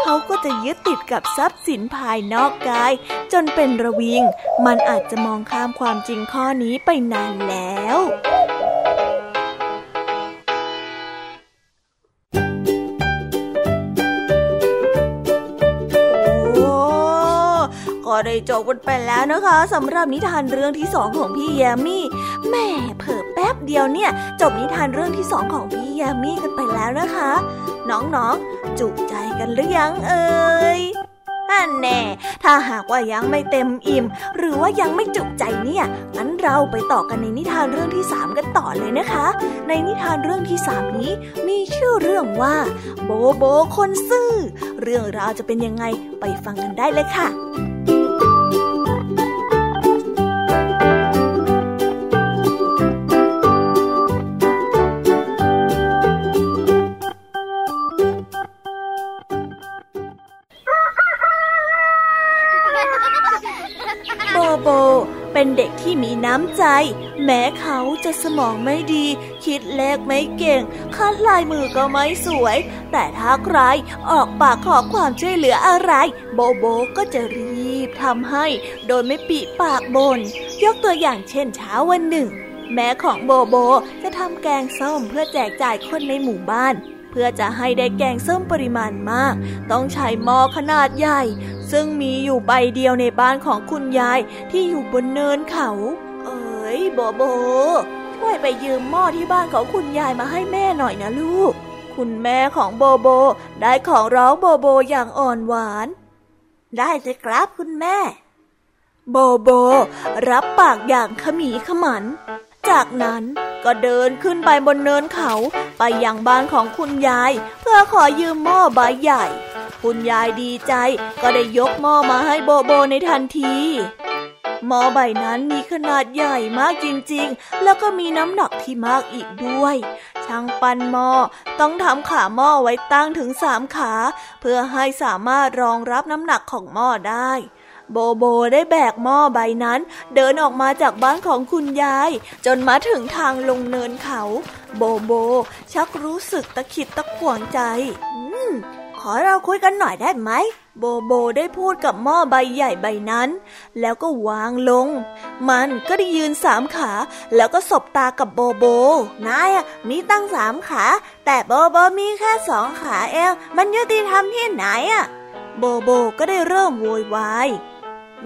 Speaker 1: เขาก็จะยึดติดกับทรัพย์สินภายนอกกาย จนเป็นระวิง มันอาจจะมองข้ามความจริงข้อนี้ไปนานแล้ว ได้จบกันไปแล้วนะคะสำหรับนิทานเรื่องที่สองของพี่แยมมี่แม่เผิ่แป๊บเดียวเนี่ย จบนิทานเรื่องที่สองของพี่แยมมี่กันไปแล้วนะคะ น้องๆ จุใจกันหรือยังเอ่ยอันแน่ ถ้าหากว่ายังไม่เต็มอิ่ม หรือว่ายังไม่จุใจเนี่ย งั้นเราไปต่อกันในนิทานเรื่องที่สามกันต่อเลยนะคะ ในนิทานเรื่องที่สามนี้มีชื่อเรื่องว่า โบโบคนซื่อ เรื่องราวจะเป็นยังไงไปฟังกันได้เลยค่ะ น้ำใจ แม้เขาจะสมองไม่ดี คิดเลขไม่เก่งคัดลายมือก็ไม่สวย แต่ถ้าใครออกปากขอความช่วยเหลืออะไร โบโบก็จะรีบทำให้ โดยไม่ปีปากบนยกตัวอย่างเช่นเช้าวันหนึ่ง แม่ของโบโบจะทำแกงส้มเพื่อแจกจ่ายคนในหมู่บ้านเพื่อจะให้ได้แกงส้มปริมาณมาก ต้องใช้หม้อขนาดใหญ่ ซึ่งมีอยู่ใบเดียวในบ้านของคุณยายที่อยู่บนเนินเขา ยโบโบ ช่วยไปยืมหม้อที่บ้านของคุณยายมาให้แม่หน่อยนะลูก คุณแม่ของโบโบ ได้ของร้องโบโบอย่างอ่อนหวาน ได้สิครับคุณแม่ โบโบ รับปากอย่างขมีขมัน จากนั้นก็เดินขึ้นไปบนเนินเขาไปยังบ้านของคุณยาย เพื่อขอยืมหม้อใบใหญ่ คุณยายดีใจก็ได้ยกหม้อมาให้โบโบในทันทีหม้อใบนั้นมีขนาดใหญ่มากจริงๆ แล้วก็มีน้ำหนักที่มากอีกด้วย ช่างปั้นหม้อต้องทำขาหม้อไว้ตั้งถึงสามขา เพื่อให้สามารถรองรับน้ำหนักของหม้อได้ โบโบได้แบกหม้อใบนั้น เดินออกมาจากบ้านของคุณยาย จนมาถึงทางลงเนินเขา โบโบ ชักรู้สึกตะขิดตะขวงใจ อืม ขอเราคุยกันหน่อยได้ไหม โบโบได้พูดกับหม้อใบใหญ่ใบนั้น แล้วก็วางลง มันก็ได้ยืนสามขา แล้วก็สบตากับโบโบ
Speaker 5: นายมีตั้งสามขา แต่โบโบมีแค่สองขาเอง มันยุติธรรมที่ไหนอะ
Speaker 1: โบโบก็ได้เริ่มโวยวาย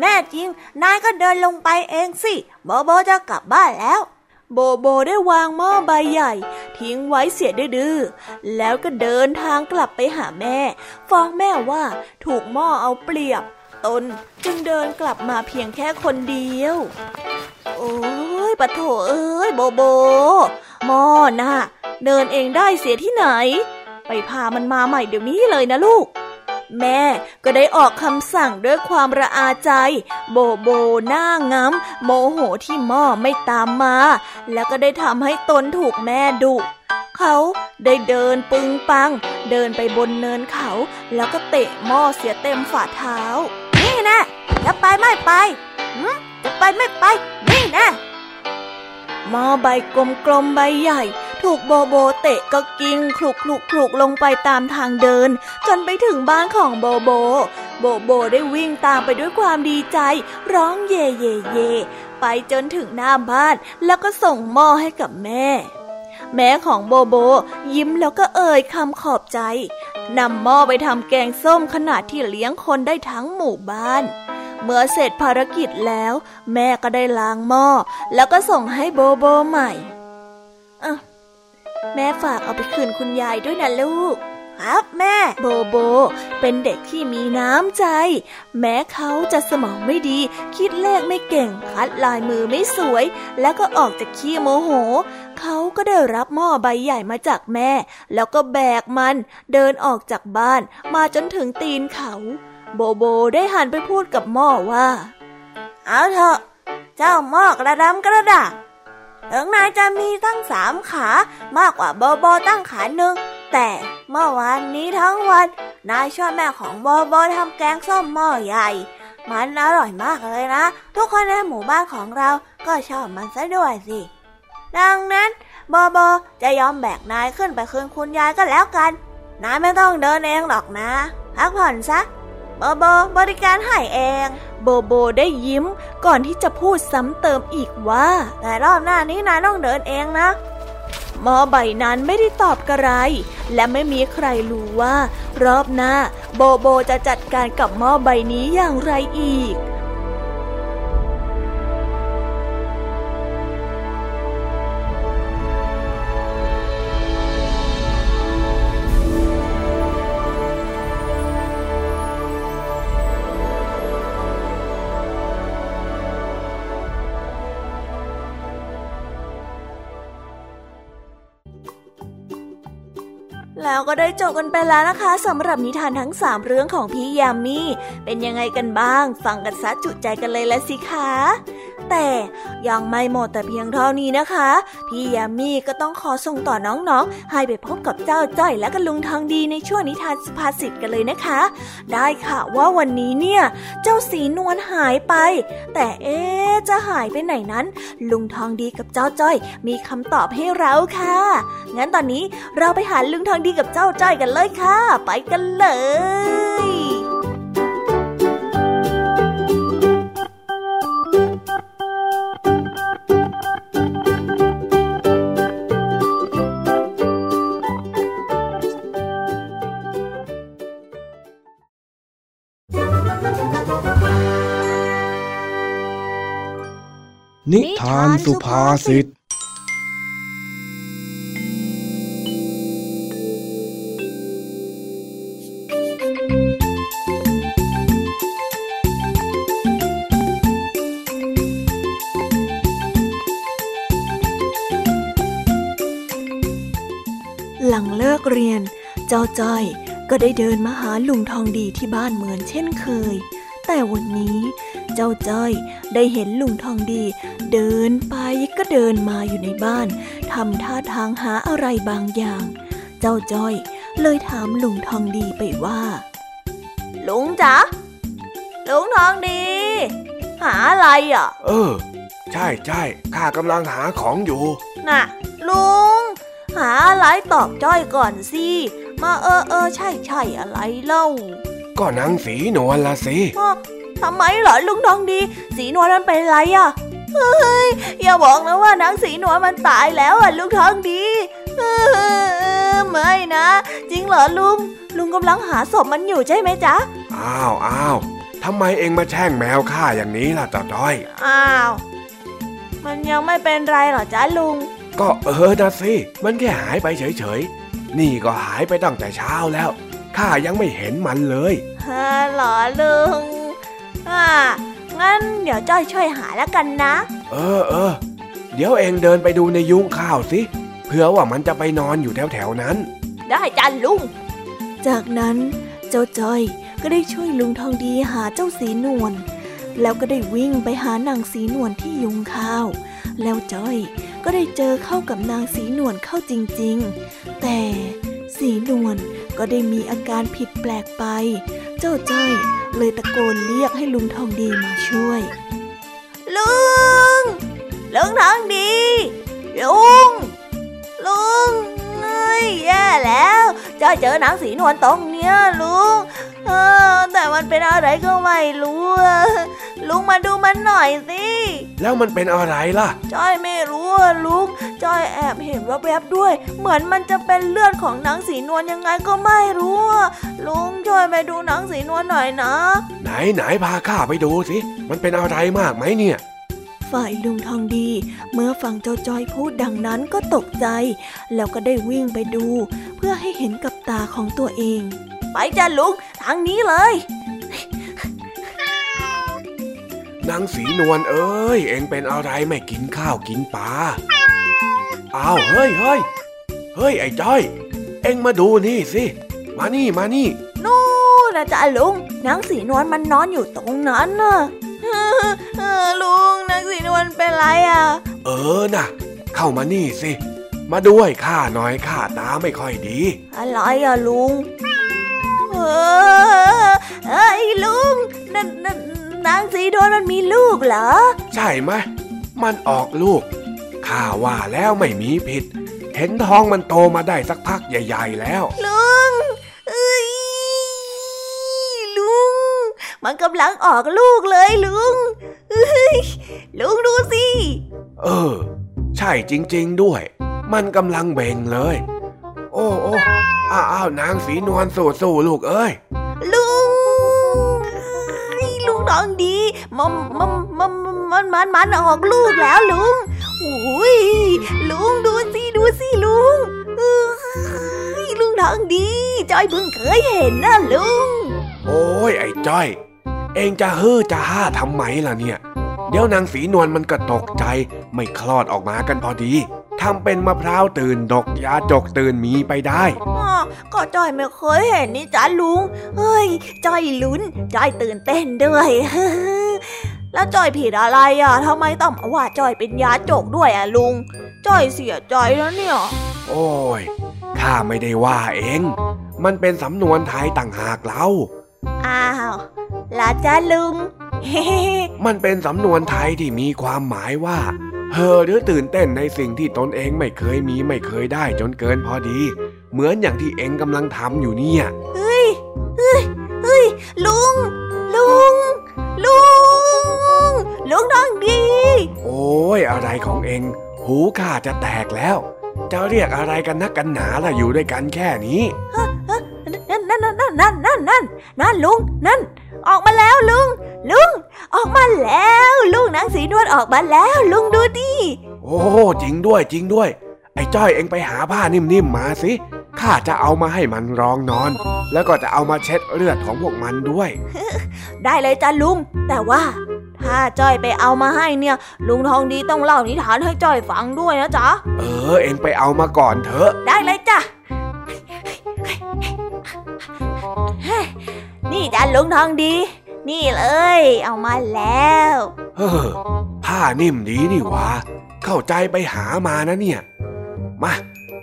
Speaker 5: แน่จริง นายก็เดินลงไปเองสิ โบโบจะกลับบ้านแล้ว
Speaker 1: โบโบได้วางหม้อใบใหญ่ ทิ้งไว้เสียดื้อแล้วก็เดินทางกลับไปหาแม่ ฟ้องแม่ว่าถูกหม้อเอาเปรียบ ตนจึงเดินกลับมาเพียงแค่คนเดียว โอ้ยปะโถเอ้ยโบโบหม้อน่ะ เดินเองได้เสียที่ไหน ไปพามันมาใหม่เดี๋ยวนี้เลยนะลูก แม่ก็ได้ออกคำสั่งด้วยความระอาใจ โบโบหน้างำโมโหที่หม้อไม่ตามมา แล้วก็ได้ทำให้ตนถูกแม่ดุเขาได้เดินปึงปัง เดินไปบนเนินเขา แล้วก็เตะหม้อเสียเต็มฝ่าเท้า
Speaker 5: นี่นะจะไปไม่ไปจะไปไม่ไป นี่นะ
Speaker 1: หม้อใบกลมๆใบใหญ่ ถูกโบโบเตะก็กิ้งคลุกคลุกคลุกลงไปตามทางเดิน จนไปถึงบ้านของโบโบ โบโบได้วิ่งตามไปด้วยความดีใจ ร้องเย่เย่เย่ไปจนถึงหน้าบ้าน แล้วก็ส่งหม้อให้กับแม่ แม่ของโบโบ ยิ้มแล้วก็เอ่ยคำขอบใจนำหม้อไปทำแกงส้มขนาดที่เลี้ยงคนได้ทั้งหมู่บ้าน เมื่อเสร็จภารกิจแล้ว แม่ก็ได้ล้างหม้อ แล้วก็ส่งให้โบโบใหม่อะแม่ฝากเอาไปคืนคุณยายด้วยนะลูก
Speaker 5: ครับแม่
Speaker 1: โบโบ เป็นเด็กที่มีน้ำใจ แม้เขาจะสมองไม่ดี คิดเลขไม่เก่ง คัดลายมือไม่สวย แล้วก็ออกจากขี้โมโห เขาก็ได้รับหม้อใบใหญ่มาจากแม่ แล้วก็แบกมัน เดินออกจากบ้านมาจนถึงตีนเขา โบโบได้หันไปพูดกับหม้อว่า
Speaker 5: เอาเถอะ เจ้าหม้อกระดำกระดาถึงนายจะมีตั้งสามขามากกว่าโบโบตั้งขาหนึ่งแต่เมื่อวานนี้ทั้งวัน นายช่วยแม่ของโบโบทำแกงส้มหม้อใหญ่ มันอร่อยมากเลยนะ ทุกคนในหมู่บ้านของเราก็ชอบมันซะด้วยสิ ดังนั้นโบโบจะยอมแบกนายขึ้นไปคืนคุณยายก็แล้วกัน นายไม่ต้องเดินเองหรอกนะพักผ่อนซะ โบโบบริการให้เอง
Speaker 1: โบโบได้ยิ้มก่อนที่จะพูดซ้ำเติมอีกว่า
Speaker 5: แต่รอบหน้านี้นายต้องเดินเองนะ
Speaker 1: หมอใบนั้นไม่ได้ตอบกระไร และไม่มีใครรู้ว่า รอบหน้า โบโบจะจัดการกับหมอใบนี้อย่างไรอีก แล้วก็ได้จบกันไปแล้วนะคะสำหรับนิทานทั้งสามเรื่องของพี่ยามีเป็นยังไงกันบ้าง ฟังกันซะจุใจกันเลยละสิคะแต่ยังไม่หมดแต่เพียงเท่านี้นะคะ พี่ยามีก็ต้องขอส่งต่อน้องๆ ให้ไปพบกับเจ้าจ้อยและกันลุงทองดีในช่วงนิทานสุภาษิตกันเลยนะคะ ได้ค่ะว่าวันนี้เนี่ย เจ้าสีนวลหายไป แต่เอ๊จะหายไปไหนนั้น ลุงทองดีกับเจ้าจ้อย มีคำตอบให้เราค่ะ งั้นตอนนี้เราไปหาลุงทองดีกับเจ้าจ้อยกันเลยค่ะ ไปกันเลย
Speaker 2: นิทานสุภาษิต หลังเลิกเรียน
Speaker 6: เจ้าจ้อยก็ได้เดินมาหาลุงทองดีที่บ้านเหมือนเช่นเคย แต่วันนี้ เจ้าจ้อยได้เห็นลุงทองดี เดินไปก็เดินมาอยู่ในบ้านทำท่าทางหาอะไรบางอย่าง เจ้าจ้อยเลยถามลุงทองดีไปว่า
Speaker 1: ลุงจ๊ะลุงทองดี หาอะไรอะ
Speaker 2: เออ ใช่ใช่ข้ากำลังหาของอยู่
Speaker 1: น่ะ ลุง หาอะไรตอบจ้อยก่อนสิมาเออเออใช่ใช่อะไรเล่า
Speaker 2: ก็นางสีนวลละสิ
Speaker 1: ทำไมเหรอลุงทองดี สีนวลมันเป็นไรอะเฮ้ยอย่าบอกนะว่านางสีนวลมันตายแล้วอะลุงทองดีไม่นะ จริงเหรอลุง ลุงกำลังหาศพมันอยู่ใช่ไหมจ๊ะ
Speaker 2: อ้าวอ้าวทำไมเองมาแช่งแมวข้าอย่างนี้ล่ะจ้าจ้อย
Speaker 1: อ้าว มันยังไม่เป็นไรหรอจ๊ะลุง
Speaker 2: ก็เออนะสิมันแค่หายไปเฉยๆนี่ก็หายไปตั้งแต่เช้าแล้วข้ายังไม่เห็นมันเลย
Speaker 1: ฮ่าหรอลุง อ่างั้นเดี๋ยวจ้อยช่วยหาแล้วกันนะ
Speaker 2: เออเออเดี๋ยวเองเดินไปดูในยุ้งข้าวสิเผื่อว่ามันจะไปนอนอยู่แถวแถวนั้น
Speaker 1: ได้จันลุง
Speaker 6: จากนั้นเจ้าจ้อยก็ได้ช่วยลุงทองดีหาเจ้าสีนวลแล้วก็ได้วิ่งไปหานางสีนวลที่ยุงข้าว แล้วจ้อยก็ได้เจอเข้ากับนางสีนวลเข้าจริง ๆ แต่สีนวลก็ได้มีอาการผิดแปลกไป เจ้าจ้อยเลยตะโกนเรียกให้ลุงทองดีมาช่วย
Speaker 1: ลุง ลุงทองดี ลุง ลุง ยแย่แล้วจ้อยเจอหนังสีนวลตรงเนี้ยลุงเออแต่มันเป็นอะไรก็ไม่รู้ลุงมาดูมันหน่อยสิ
Speaker 2: แล้วมันเป็นอะไรล่ะ
Speaker 1: จ้อยไม่รู้ลุงจ้อยแอบเห็นแวบๆด้วย เหมือนมันจะเป็นเลือดของนางสีนวลยังไงก็ไม่รู้ลุงช่วยไปดูนางสีนวลหน่อยนะ
Speaker 2: ไหนไหนพาข้าไปดูสิมันเป็นอะไรมากไหมเนี่ย
Speaker 6: ฝ่ายลุงทองดี เมื่อฟังเจ้าจ้อยพูดดังนั้นก็ตกใจ แล้วก็ได้วิ่งไปดู เพื่อให้เห็นกับตาของตัวเอง
Speaker 1: ไปจ้ะลุง ทางนี้เลย
Speaker 2: นางสีนวลเอ้ย เอ็งเป็นอะไรไม่กินข้าวกินปลาอ้าวเฮ้ยเฮ้ยเฮ้ยไอ้จ้อย เอ็งมาดูนี่สิ มานี่มานี่
Speaker 1: นู่นนะจ้ะลุงนางสีนวลมันนอนอยู่ตรงนั้นน่ะ ลุงนางสีนวลเป็นไรอะ
Speaker 2: เออน่ะ เข้ามานี่สิ มาด้วยข้าหน่อยข้าตาไม่ค่อยดี
Speaker 1: อะไรอะลุงเฮ้ยลุงนั่นนั่นนางสีดวนมันมีลูกเหรอ
Speaker 2: ใช่ไหมมันออกลูกข้าว่าแล้วไม่มีผิด เห็นท้องมันโตมาได้สักพักใหญ่ ๆ แล้ว
Speaker 1: ลุงเอ้ยลุง มันกำลังออกลูกเลยลุงเอ้ยลุงดูสิ
Speaker 2: เออ ใช่จริง ๆด้วย มันกำลังเบ่งเลย โอ้โอ้อ้าวนางสีนวลสู้สู้ลูกเอ้ย
Speaker 1: ลุงลุงน้องดีมันมันมันมันมันมันออกลูกแล้วลุงโอ้ยลุงดูสิดูสิลุงลุงน้องดีจอยเพิ่งเคยเห็นนะลุง
Speaker 2: โอ้ยไอ้จ้อย เองจะฮือจะห้าทำไมล่ะเนี่ย เดี๋ยวนางสีนวลมันก็ตกใจ ไม่คลอดออกมากันพอดีทำเป็นมะพร้าวตื่นดกยาจกตื่นมีไปได้
Speaker 1: ก็จ้อยไม่เคยเห็นนี่จ้าลุง เฮ้ยจ้อยลุ้นจ้อยตื่นเต้นด้วยแล้วจ้อยผิดอะไรอะทำไมต้องมาว่าจ้อยเป็นยาจกด้วยอะลุงจ้อยเสียใจแล้วเนี่ย
Speaker 2: โอ้ยข้าไม่ได้ว่าเอง มันเป็นสำนวนไทยต่างหากเรา
Speaker 1: อ้าว ลาจ้าลุง
Speaker 2: มันเป็นสำนวนไทยที่มีความหมายว่าเฮอหรือตื่นเต้นในสิ่งที่ตนเองไม่เคยมีไม่เคยได้จนเกินพอดี เหมือนอย่างที่เองกำลังทำอยู่เนี่ย
Speaker 1: เฮ้ยเฮ้ยเฮ้ยลุง ลุง ลุง ลุงทองดี
Speaker 2: โอ้ยอะไรของเอง หูข้าจะแตกแล้ว จะเรียกอะไรกันนักกันหนาล่ะอยู่ด้วยกันแค่นี้
Speaker 1: นั่นนั่นนั่นนั่นนั่นนั่นนั่นลุงนั่น ออกมาแล้วลุง ลุง ออกมาแล้ว ลุงนางสีนวลออกมาแล้ว ลุงดูดิ
Speaker 2: โอ้จริงด้วยจริงด้วย ไอ้จ้อยเอ็งไปหาผ้านิ่มๆมาสิข้าจะเอามาให้มันรองนอน แล้วก็จะเอามาเช็ดเลือดของพวกมันด้วย
Speaker 1: ได้เลยจ้าลุง แต่ว่า ถ้าจ้อยไปเอามาให้เนี่ย ลุงทองดีต้องเล่านิทานให้จ้อยฟังด้วยนะจ๊ะ
Speaker 2: เออ เอ็งไปเอามาก่อนเถอะ
Speaker 1: ได้เลยจ้ะ นี่จ้าลุงทองดี นี่เลย เอามาแล้ว
Speaker 2: เฮ้อผ้านิ่มดีนี่วะเข้าใจไปหามานะเนี่ย มา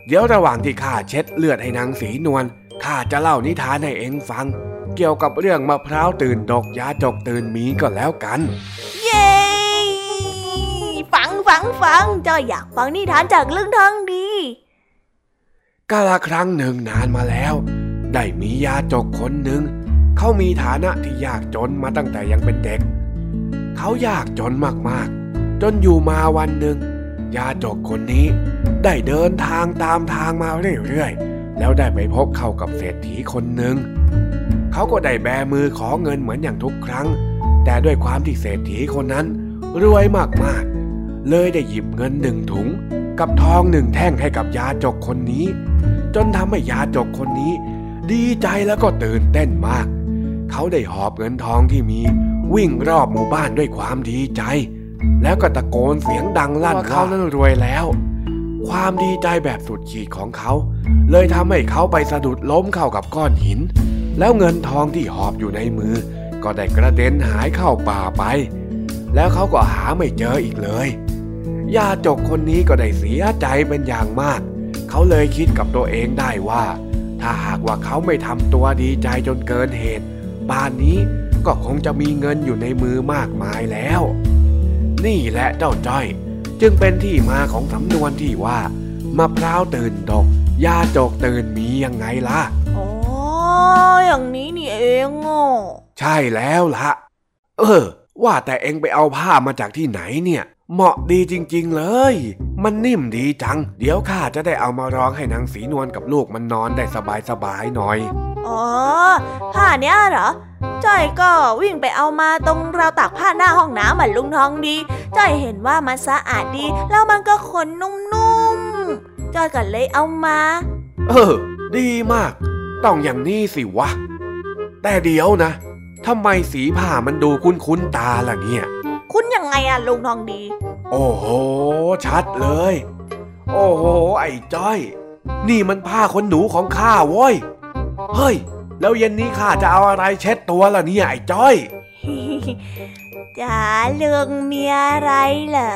Speaker 2: เดี๋ยวระหว่างที่ข้าเช็ดเลือดให้นางสีนวลข้าจะเล่านิทานให้เองฟัง เกี่ยวกับเรื่องมะพร้าวตื่นดกยาจกตื่นมีก็แล้วกัน
Speaker 1: เย้ฟังฟังฟังเจ้าอยากฟังนิทานจากเรื่องทองดี
Speaker 2: กาลครั้งหนึ่งนานมาแล้ว ได้มียาจกคนหนึ่ง เขามีฐานะที่ยากจนมาตั้งแต่ยังเป็นเด็ก เขายากจนมากๆ จนอยู่มาวันหนึ่ง ยาจกคนนี้ ได้เดินทางตามทางมาเรื่อยๆ แล้วได้ไปพบเข้ากับเศรษฐีคนหนึ่ง เขาก็ได้แบมือขอเงินเหมือนอย่างทุกครั้ง แต่ด้วยความที่เศรษฐีคนนั้น รวยมากๆ เลยได้หยิบเงินหนึ่งถุง กับทองหนึ่งแท่งให้กับยาจกคนนี้ จนทำให้ยาจกคนนี้ ดีใจแล้วก็ตื่นเต้นมาก เขาได้หอบเงินทองที่มี วิ่งรอบหมู่บ้านด้วยความดีใจ แล้วก็ตะโกนเสียงดังลั่นว่าเขานั้นรวยแล้ว ความดีใจแบบสุดขีดของเขา เลยทำให้เขาไปสะดุดล้มเข้ากับก้อนหิน แล้วเงินทองที่หอบอยู่ในมือ ก็ได้กระเด็นหายเข้าป่าไป แล้วเขาก็หาไม่เจออีกเลยยาจกคนนี้ก็ได้เสียใจเป็นอย่างมาก เขาเลยคิดกับตัวเองได้ว่า ถ้าหากว่าเขาไม่ทำตัวดีใจจนเกินเหตุป่านนี้ก็คงจะมีเงินอยู่ในมือมากมายแล้ว นี่แหละเจ้าจ้อย จึงเป็นที่มาของสำนวนที่ว่ามะพร้าวตื่นดกยาจกตื่นมียังไงล่ะ
Speaker 1: อ๋ออย่างนี้นี่เองอะ
Speaker 2: ใช่แล้วละเออ ว่าแต่เองไปเอาผ้ามาจากที่ไหนเนี่ย เหมาะดีจริงๆเลย มันนิ่มดีจัง เดี๋ยวข้าจะได้เอามาร้องให้นางสีนวลกับลูกมันนอนได้สบายๆหน่อย
Speaker 1: อ๋อ ผ้าเนี้ยเหรอจ้อยก็วิ่งไปเอามาตรงราวตากผ้าหน้าห้องน้ำเหมือนลุงทองดีจ้อยเห็นว่ามันสะอาดดี แล้วมันก็ขนนุ่มๆจ้อยก็เลยเอามา
Speaker 2: เออ ดีมาก ต้องอย่างนี้สิวะ แต่เดี๋ยวนะทำไมสีผ้ามันดูคุ้นๆตาล่ะเนี่ย
Speaker 1: คุณยังไงอะลุงทองดี
Speaker 2: โอ้โห ชัดเลย โอ้โห ไอ้จ้อย นี่มันผ้าขนหนูของข้าโว้ย เฮ้ย แล้วเย็นนี้ข้าจะเอาอะไรเช็ดตัวล่ะเนี่ยไอ้จ้อย
Speaker 1: จ๋าลุงมีอะไรเหรอ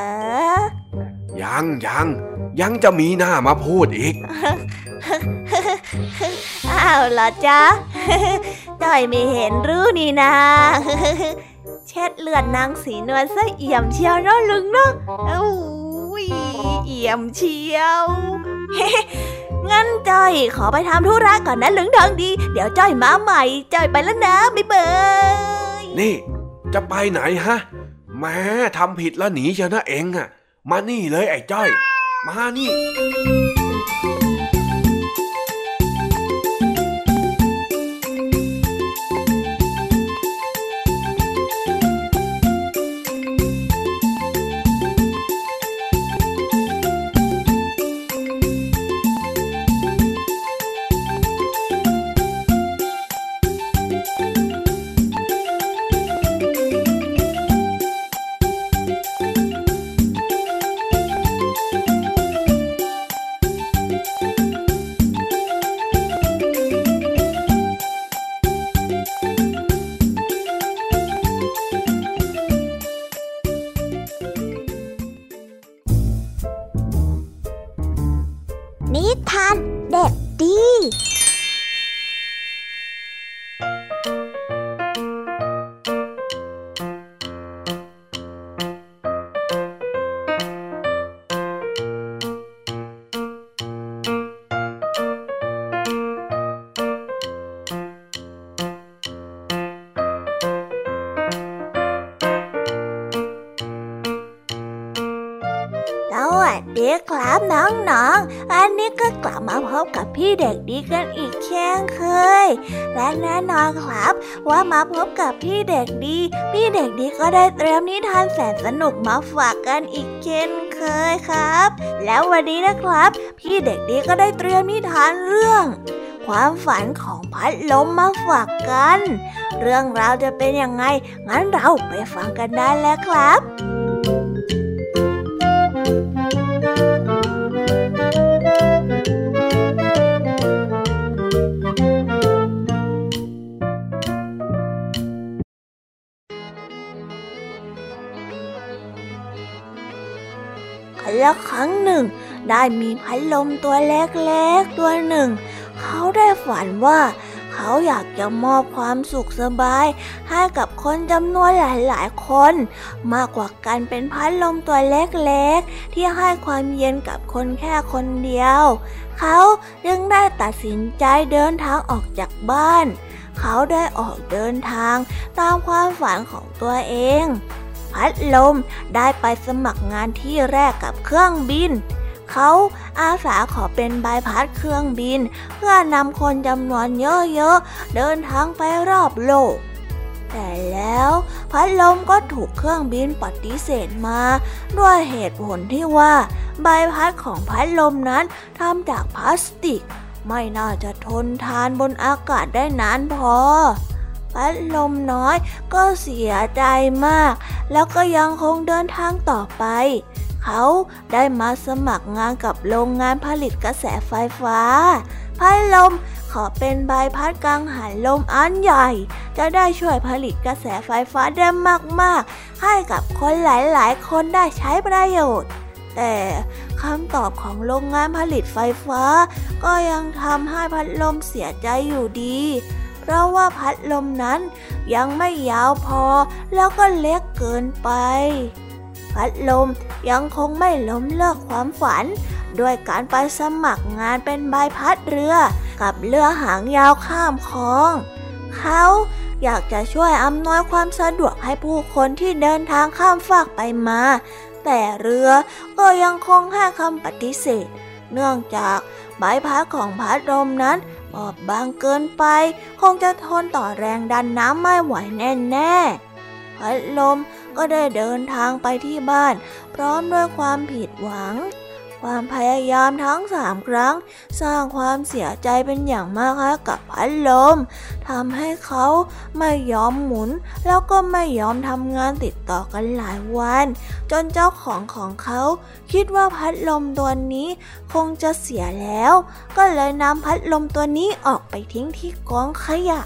Speaker 2: ยังยังยังจะมีหน้ามาพูดอีก
Speaker 1: อ้าวเหรอจ๊ะจ้อยไม่เห็นรู้นี่นา เช็ดเลือดนางสีนวลซะเอี่ยมเชียวเนาะลุงเนาะอู้ยเอี่ยมเชียวงั้นจ้อยขอไปทำธุระก่อนนะลุงทองดี เดี๋ยวจ้อยมาใหม่จ้อยไปแล้วนะบ๊ายบาย
Speaker 2: นี่ จะไปไหนฮะแม้ทำผิดแล้วหนีเชียวนะเองอะมานี่เลยไอ้จ้อย มานี่
Speaker 5: ดี
Speaker 1: ครับน้องๆ อันนี้ก็กลับมาพบกับพี่เด็กดีกันอีกเช่นเคย และแน่นอนครับ ว่ามาพบกับพี่เด็กดี พี่เด็กดีก็ได้เตรียมนิทานแสนสนุกมาฝากกันอีกเช่นเคยครับ แล้ววันนี้นะครับ พี่เด็กดีก็ได้เตรียมนิทานเรื่อง ความฝันของพัดลมมาฝากกัน เรื่องราวจะเป็นยังไง งั้นเราไปฟังกันได้แล้วครับ ได้มีพัดลมตัวเล็กๆตัวหนึ่ง เขาได้ฝันว่า เขาอยากจะมอบความสุขสบาย ให้กับคนจำนวนหลายๆคน มากกว่าการเป็นพัดลมตัวเล็กๆ ที่ให้ความเย็นกับคนแค่คนเดียว เขาจึงได้ตัดสินใจเดินทางออกจากบ้าน เขาได้ออกเดินทางตามความฝันของตัวเองพัดลมได้ไปสมัครงานที่แรกกับเครื่องบิน เขาอาสาขอเป็นใบพัดเครื่องบิน เพื่อนำคนจำนวนเยอะๆ เดินทางไปรอบโลก แต่แล้วพัดลมก็ถูกเครื่องบินปฏิเสธมา ด้วยเหตุผลที่ว่า ใบพัดของพัดลมนั้นทำจากพลาสติก ไม่น่าจะทนทานบนอากาศได้นานพอพัดลมน้อยก็เสียใจมาก แล้วก็ยังคงเดินทางต่อไป เขาได้มาสมัครงานกับโรงงานผลิตกระแสไฟฟ้า พัดลมขอเป็นใบพัดกังหันลมอันใหญ่ จะได้ช่วยผลิตกระแสไฟฟ้าได้มาก ๆ ให้กับคนหลาย ๆ คนได้ใช้ประโยชน์ แต่คำตอบของโรงงานผลิตไฟฟ้า ก็ยังทำให้พัดลมเสียใจอยู่ดี เพราะว่าพัดลมนั้นยังไม่ยาวพอแล้วก็เล็กเกินไป พัดลมยังคงไม่ล้มเลิกความฝัน ด้วยการไปสมัครงานเป็นใบพัดเรือ กับเรือหางยาวข้ามคลอง เขาอยากจะช่วยอำนวยความสะดวกให้ผู้คนที่เดินทางข้ามฟากไปมา แต่เรือก็ยังคงให้คำปฏิเสธ เนื่องจากใบพัดของพัดลมนั้นบอบบางเกินไป คงจะทนต่อแรงดันน้ำไม่ไหวแน่ๆพัดลม ก็ได้เดินทางไปที่บ้าน พร้อมด้วยความผิดหวัง ความพยายามทั้งสามครั้ง สร้างความเสียใจเป็นอย่างมากกับพัดลมทำให้เขาไม่ยอมหมุน แล้วก็ไม่ยอมทำงานติดต่อกันหลายวัน จนเจ้าของของเขา คิดว่าพัดลมตัวนี้คงจะเสียแล้ว ก็เลยนำพัดลมตัวนี้ออกไปทิ้งที่กองขยะ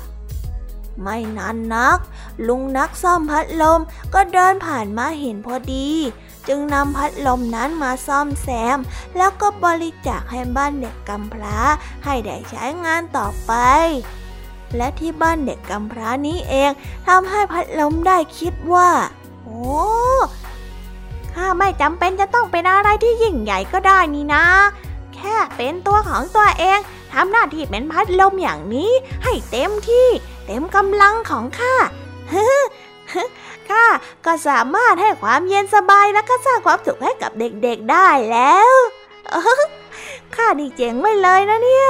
Speaker 1: ไม่นานนัก ลุงนักซ่อมพัดลมก็เดินผ่านมาเห็นพอดี จึงนำพัดลมนั้นมาซ่อมแซม แล้วก็บริจาคให้บ้านเด็กกำพร้าให้ได้ใช้งานต่อไป และที่บ้านเด็กกำพร้านี้เองทำให้พัดลมได้คิดว่า โอ้ข้าไม่จำเป็นจะต้องเป็นอะไรที่ยิ่งใหญ่ก็ได้นี่นะ แค่เป็นตัวของตัวเองทำหน้าที่เป็นพัดลมอย่างนี้ให้เต็มที่ ต็มกำลังของข้าข้าก็สามารถให้ความเย็นสบายและก็สร้างความสุขให้กับเด็กๆได้แล้วข้านี่เจ๋งไม่เลยนะเนี่ย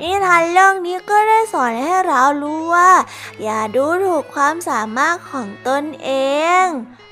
Speaker 1: นิทานเรื่องนี้ก็ได้สอนให้เรารู้ว่า อย่าดูถูกความสามารถของตนเอง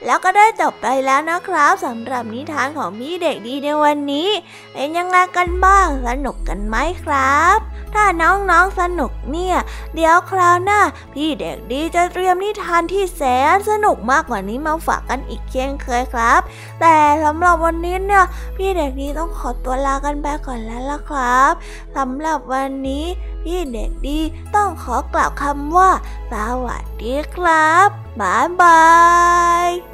Speaker 1: แล้วก็ได้จบไปแล้วนะครับสำหรับนิทานของพี่เด็กดีในวันนี้ เป็นยังไงกันบ้างสนุกกันไหมครับ ถ้าน้องๆสนุกเนี่ย เดี๋ยวคราวหน้า พี่เด็กดีจะเตรียมนิทานที่แสนสนุกมากกว่านี้มาฝากกันอีกเช่นเคยครับ แต่สำหรับวันนี้เนี่ย พี่เด็กดีต้องขอตัวลากันไปก่อนแล้วล่ะครับสำหรับวันนี้พี่เด็กดีต้องขอกล่าวคำว่า สวัสดีครับบ๊ายบาย